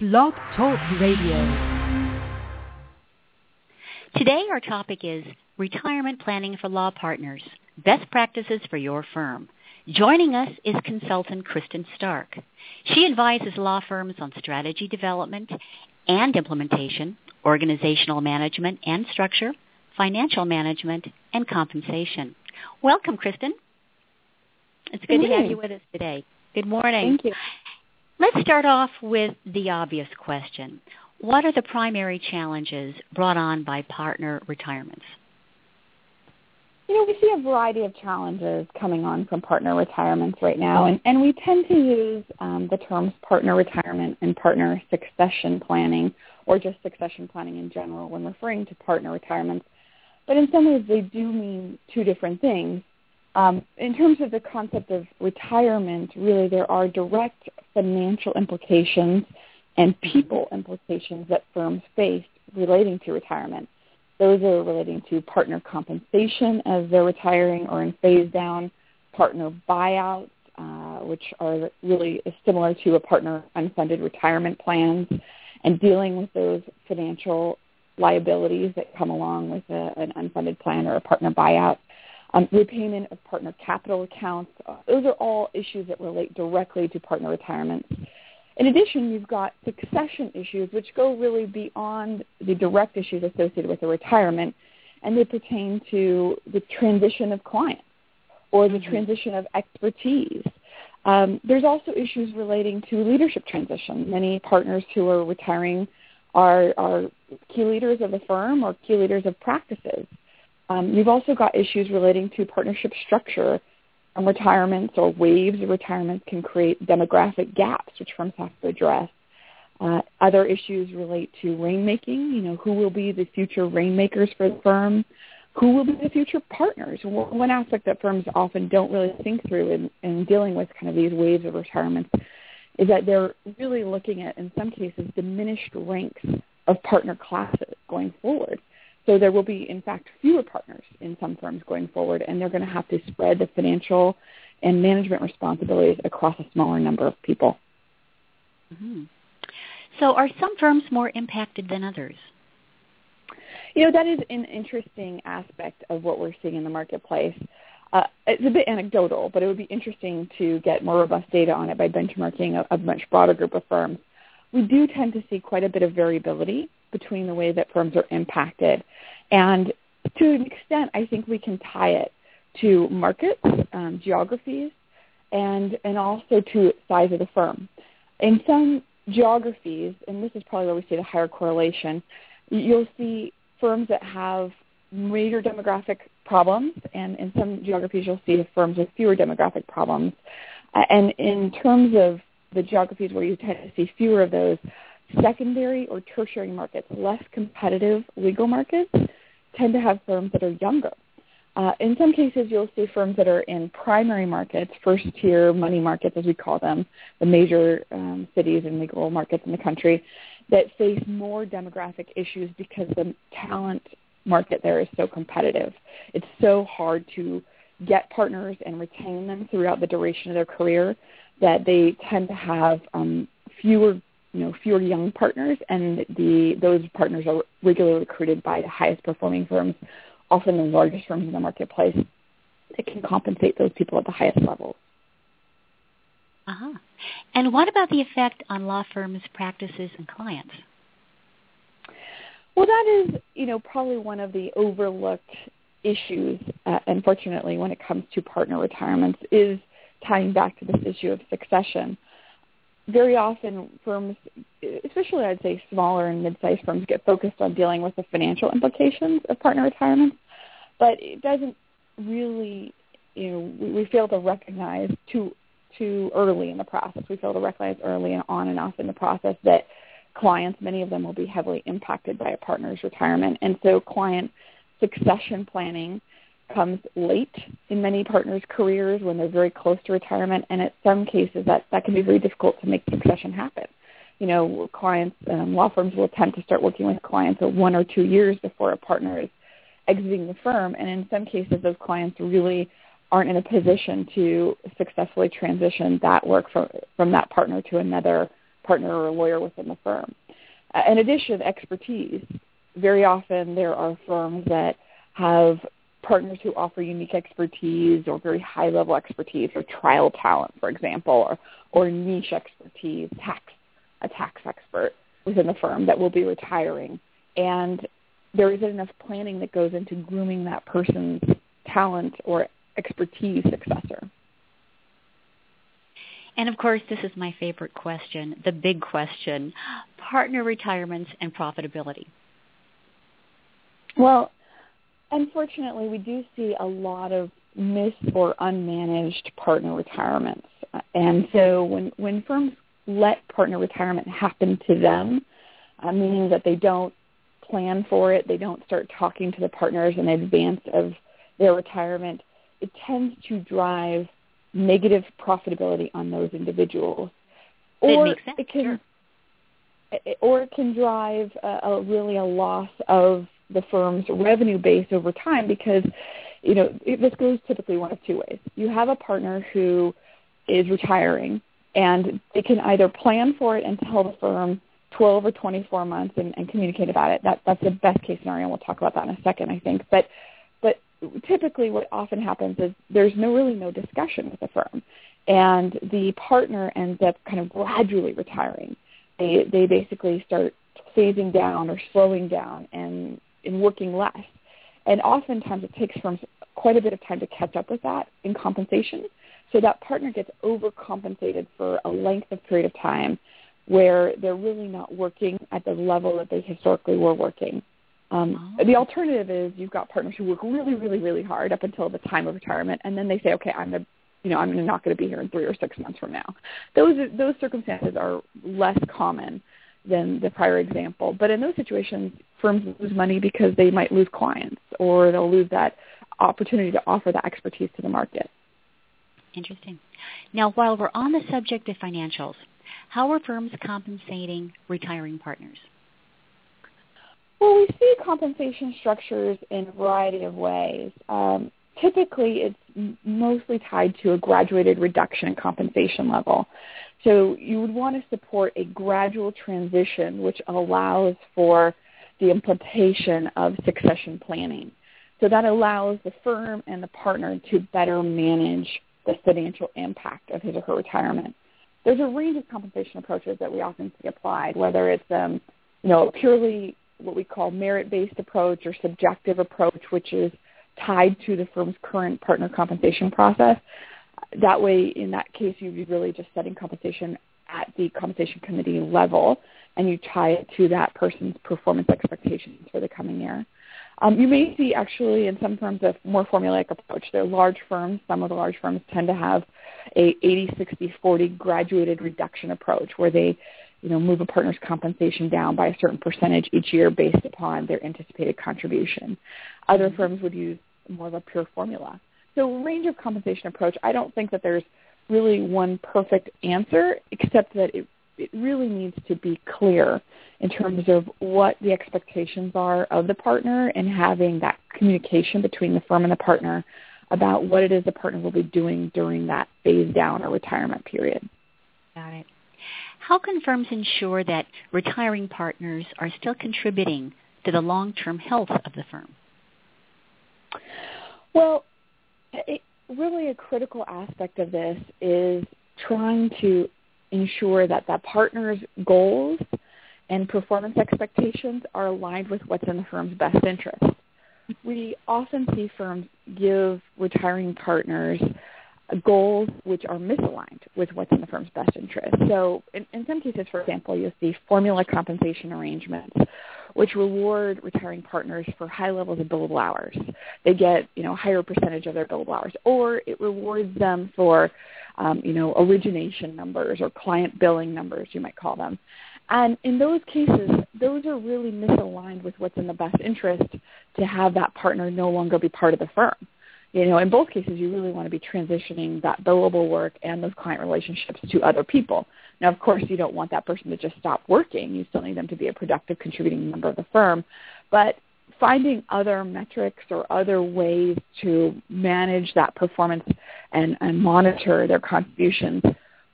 Blog Talk Radio. Today our topic is retirement planning for law partners, best practices for your firm. Joining us is consultant Kristin Stark. She advises law firms on strategy development and implementation, organizational management and structure, financial management, and compensation. Welcome, Kristin. It's good to have you with us today. Good morning. Thank you. Let's start off with the obvious question. What are the primary challenges brought on by partner retirements? You know, we see a variety of challenges coming on from partner retirements right now, and, and we tend to use um, the terms partner retirement and partner succession planning, or just succession planning in general when referring to partner retirements. But in some ways, they do mean two different things. Um, in terms of the concept of retirement, really there are direct financial implications and people implications that firms face relating to retirement. Those are relating to partner compensation as they're retiring or in phase down, partner buyouts, uh, which are really similar to a partner unfunded retirement plans, and dealing with those financial liabilities that come along with a, an unfunded plan or a partner buyout. Um, repayment of partner capital accounts. Uh, those are all issues that relate directly to partner retirements. In addition, you've got succession issues, which go really beyond the direct issues associated with a retirement, and they pertain to the transition of clients or the mm-hmm. transition of expertise. Um, there's also issues relating to leadership transition. Many partners who are retiring are, are key leaders of the firm or key leaders of practices. Um, you've also got issues relating to partnership structure and retirements or waves of retirements can create demographic gaps, which firms have to address. Uh, other issues relate to rainmaking. You know, who will be the future rainmakers for the firm? Who will be the future partners? One aspect that firms often don't really think through in, in dealing with kind of these waves of retirements is that they're really looking at, in some cases, diminished ranks of partner classes going forward. So there will be, in fact, fewer partners in some firms going forward, and they're going to have to spread the financial and management responsibilities across a smaller number of people. Mm-hmm. So are some firms more impacted than others? You know, that is an interesting aspect of what we're seeing in the marketplace. Uh, it's a bit anecdotal, but it would be interesting to get more robust data on it by benchmarking a, a much broader group of firms. We do tend to see quite a bit of variability between the way that firms are impacted. And to an extent, I think we can tie it to markets, um, geographies, and, and also to size of the firm. In some geographies, and this is probably where we see the higher correlation, you'll see firms that have major demographic problems, and in some geographies you'll see firms with fewer demographic problems. And in terms of the geographies where you tend to see fewer of those, secondary or tertiary markets, less competitive legal markets, tend to have firms that are younger. Uh, in some cases, you'll see firms that are in primary markets, first-tier money markets, as we call them, the major um, cities and legal markets in the country, that face more demographic issues because the talent market there is so competitive. It's so hard to get partners and retain them throughout the duration of their career that they tend to have um, fewer you know fewer young partners, and the those partners are regularly recruited by the highest performing firms, often the largest firms in the marketplace, that can compensate those people at the highest levels. Uh-huh. And what about the effect on law firms' practices and clients? Well, that is, you know, probably one of the overlooked issues, uh, unfortunately, when it comes to partner retirements, is tying back to this issue of succession very often firms, especially I'd say smaller and mid-sized firms, get focused on dealing with the financial implications of partner retirement, but it doesn't really, you know, we, we fail to recognize too too early in the process. We fail to recognize early and on and off in the process that clients, many of them will be heavily impacted by a partner's retirement, and so client succession planning comes late in many partners' careers when they're very close to retirement, and in some cases that, that can be very difficult to make succession happen. You know, clients, um, law firms will attempt to start working with clients one or two years before a partner is exiting the firm, and in some cases those clients really aren't in a position to successfully transition that work from, from that partner to another partner or a lawyer within the firm. Uh, in addition, expertise. Very often there are firms that have partners who offer unique expertise or very high level expertise or trial talent, for example, or, or niche expertise, tax, a tax expert within the firm that will be retiring. And there isn't enough planning that goes into grooming that person's talent or expertise successor. And of course, this is my favorite question, the big question, partner retirements and profitability. Well, unfortunately, we do see a lot of missed or unmanaged partner retirements. And so when, when firms let partner retirement happen to them, uh, meaning that they don't plan for it, they don't start talking to the partners in advance of their retirement, it tends to drive negative profitability on those individuals. Or it, it can, sure. or it can drive a, a really a loss of the firm's revenue base over time because, you know, this goes typically one of two ways. You have a partner who is retiring and they can either plan for it and tell the firm 12 or 24 months and, and communicate about it. That, that's the best case scenario, and we'll talk about that in a second, I think. But typically what often happens is there's no really no discussion with the firm and the partner ends up kind of gradually retiring they they basically start phasing down or slowing down and and working less and oftentimes it takes firms quite a bit of time to catch up with that in compensation so that partner gets overcompensated for a length of period of time where they're really not working at the level that they historically were working um, oh. The alternative is you've got partners who work really, really, really hard up until the time of retirement, and then they say, okay, I'm the you know, I'm not going to be here in three or six months from now. Those those circumstances are less common than the prior example. But in those situations, firms lose money because they might lose clients or they'll lose that opportunity to offer that expertise to the market. Interesting. Now, while we're on the subject of financials, how are firms compensating retiring partners? Well, we see compensation structures in a variety of ways. Um, typically, it's mostly tied to a graduated reduction in compensation level. So you would want to support a gradual transition which allows for the implementation of succession planning. So that allows the firm and the partner to better manage the financial impact of his or her retirement. There's a range of compensation approaches that we often see applied, whether it's um, you know, purely what we call merit-based approach or subjective approach, which is tied to the firm's current partner compensation process. That way, in that case, you'd be really just setting compensation at the compensation committee level, and you tie it to that person's performance expectations for the coming year. Um, you may see actually in some firms a more formulaic approach. They're large firms. Some of the large firms tend to have a 80-60-40 graduated reduction approach where they you know, move a partner's compensation down by a certain percentage each year based upon their anticipated contribution. Other mm-hmm. firms would use more of a pure formula. So range of compensation approach, I don't think that there's really one perfect answer, except that it, it really needs to be clear in terms of what the expectations are of the partner and having that communication between the firm and the partner about what it is the partner will be doing during that phase down or retirement period. Got it. How can firms ensure that retiring partners are still contributing to the long-term health of the firm? Well, really a critical aspect of this is trying to ensure that that partner's goals and performance expectations are aligned with what's in the firm's best interest. We often see firms give retiring partners goals which are misaligned with what's in the firm's best interest. So in, in some cases, for example, you'll see formula compensation arrangements which reward retiring partners for high levels of billable hours. They get, you know, a higher percentage of their billable hours. Or it rewards them for, um, you know, origination numbers or client billing numbers, you might call them. And in those cases, those are really misaligned with what's in the best interest to have that partner no longer be part of the firm you know, in both cases, you really want to be transitioning that billable work and those client relationships to other people. Now, of course, you don't want that person to just stop working. You still need them to be a productive contributing member of the firm. But finding other metrics or other ways to manage that performance and, and monitor their contributions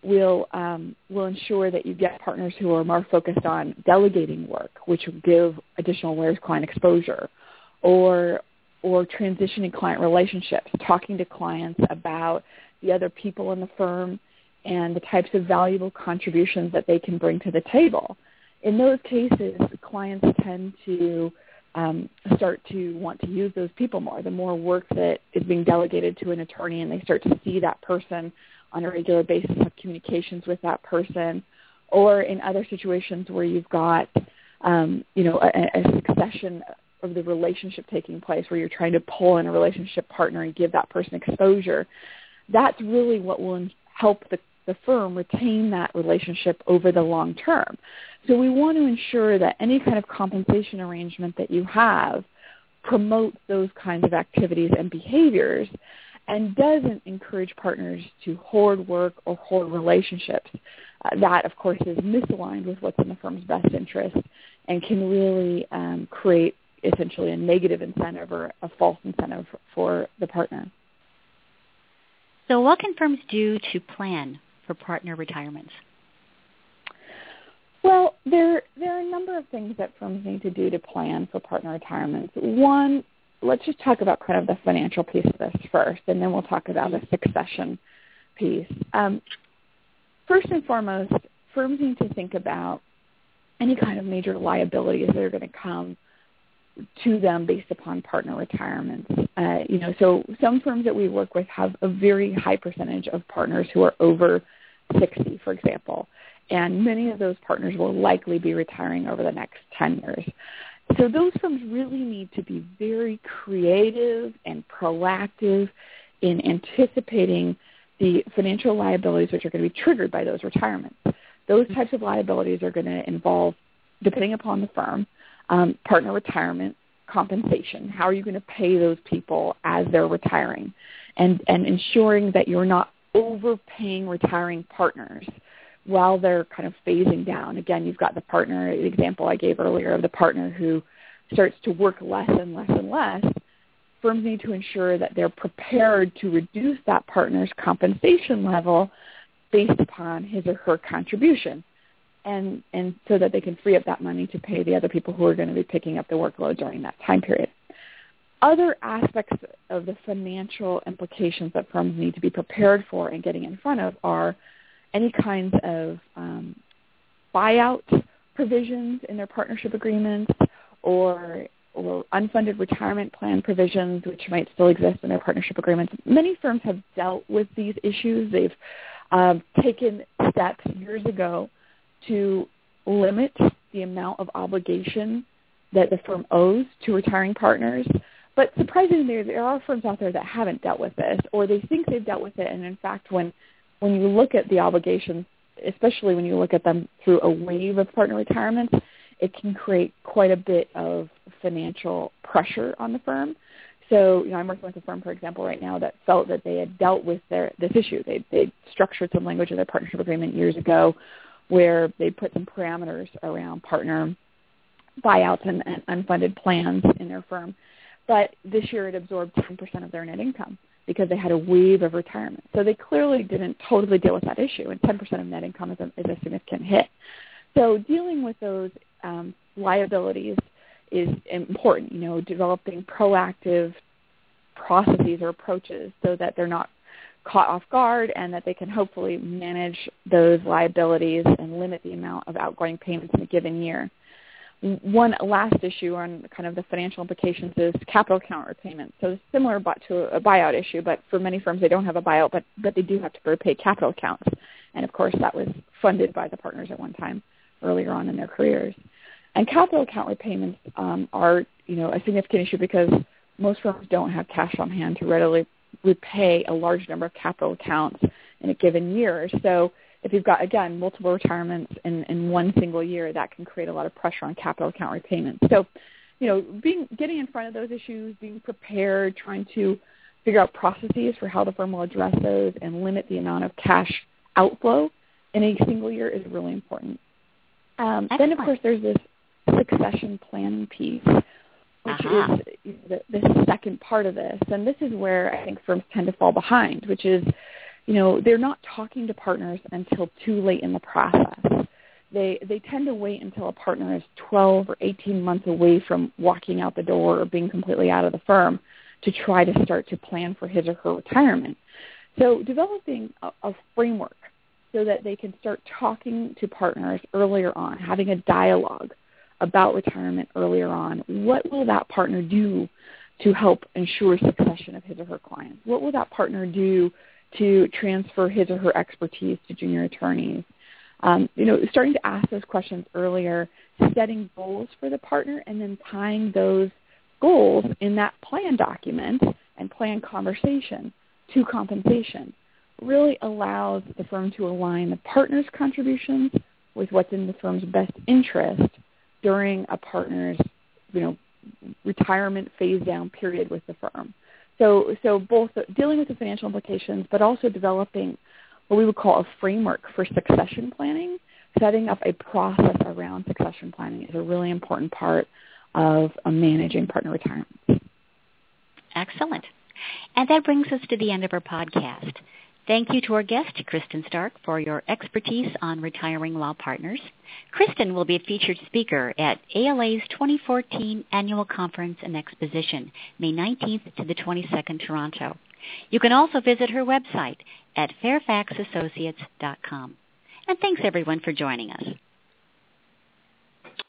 will um, will ensure that you get partners who are more focused on delegating work, which will give additional layers client exposure, or or transitioning client relationships, talking to clients about the other people in the firm and the types of valuable contributions that they can bring to the table. In those cases, clients tend to um, start to want to use those people more. The more work that is being delegated to an attorney and they start to see that person on a regular basis, have communications with that person, or in other situations where you've got, um, you know, a, a succession of the relationship taking place where you're trying to pull in a relationship partner and give that person exposure, that's really what will help the, the firm retain that relationship over the long term. So we want to ensure that any kind of compensation arrangement that you have promotes those kinds of activities and behaviors and doesn't encourage partners to hoard work or hoard relationships. Uh, that, of course, is misaligned with what's in the firm's best interest and can really um, create essentially a negative incentive or a false incentive for the partner. So what can firms do to plan for partner retirements? Well, there there are a number of things that firms need to do to plan for partner retirements. One let's just talk about kind of the financial piece of this first, and then we'll talk about the succession piece. Um, first and foremost, firms need to think about any kind of major liabilities that are going to come to them based upon partner retirements. Uh, you know, so some firms that we work with have a very high percentage of partners who are over 60, for example, and many of those partners will likely be retiring over the next 10 years. So those firms really need to be very creative and proactive in anticipating the financial liabilities which are going to be triggered by those retirements. Those types of liabilities are going to involve, depending upon the firm, um, partner retirement compensation. How are you going to pay those people as they're retiring? And, and ensuring that you're not overpaying retiring partners while they're kind of phasing down. Again, you've got the partner, the example I gave earlier of the partner who starts to work less and less and less. Firms need to ensure that they're prepared to reduce that partner's compensation level based upon his or her contribution. And, and so that they can free up that money to pay the other people who are going to be picking up the workload during that time period. Other aspects of the financial implications that firms need to be prepared for and getting in front of are any kinds of um, buyout provisions in their partnership agreements or or unfunded retirement plan provisions which might still exist in their partnership agreements. Many firms have dealt with these issues. They've um, taken steps years ago to limit the amount of obligation that the firm owes to retiring partners. But surprisingly, there are firms out there that haven't dealt with this, or they think they've dealt with it, and in fact, when when you look at the obligations, especially when you look at them through a wave of partner retirements, it can create quite a bit of financial pressure on the firm. So, you know, I'm working with a firm, for example, right now that felt that they had dealt with their this issue. They they structured some language in their partnership agreement years ago, where they put some parameters around partner buyouts and, and unfunded plans in their firm. But this year, it absorbed 10% of their net income because they had a wave of retirement. So they clearly didn't totally deal with that issue, and 10% of net income is a, is a significant hit. So dealing with those um, liabilities is important, you know, developing proactive processes or approaches so that they're not caught off guard and that they can hopefully manage those liabilities and limit the amount of outgoing payments in a given year. One last issue on kind of the financial implications is capital account repayment. So similar to a buyout issue, but for many firms they don't have a buyout, but, but they do have to repay capital accounts. And of course that was funded by the partners at one time earlier on in their careers. And capital account repayments um, are, you know, a significant issue because most firms don't have cash on hand to readily repay a large number of capital accounts in a given year. So if you've got, again, multiple retirements in, in one single year, that can create a lot of pressure on capital account repayments. So, you know, being getting in front of those issues, being prepared, trying to figure out processes for how the firm will address those and limit the amount of cash outflow in a single year is really important. Um, then, of course, there's this succession planning piece, which uh-huh. is the, the second part of this. And this is where I think firms tend to fall behind, which is you know, they're not talking to partners until too late in the process. They they tend to wait until a partner is 12 or 18 months away from walking out the door or being completely out of the firm to try to start to plan for his or her retirement. So developing a, a framework so that they can start talking to partners earlier on, having a dialogue about retirement earlier on. What will that partner do to help ensure succession of his or her clients? What will that partner do to transfer his or her expertise to junior attorneys? Um, you know, starting to ask those questions earlier, setting goals for the partner, and then tying those goals in that plan document and plan conversation to compensation really allows the firm to align the partner's contributions with what's in the firm's best interest during a partner's, you know, retirement phase down period with the firm. So, so both dealing with the financial implications, but also developing what we would call a framework for succession planning. Setting up a process around succession planning is a really important part of uh, managing partner retirement. Excellent. And that brings us to the end of our podcast. Thank you to our guest, Kristin Stark, for your expertise on retiring law partners. Kristin will be a featured speaker at ALA's 2014 Annual Conference and Exposition, May 19th to the 22nd, Toronto. You can also visit her website at fairfaxassociates.com. And thanks everyone for joining us.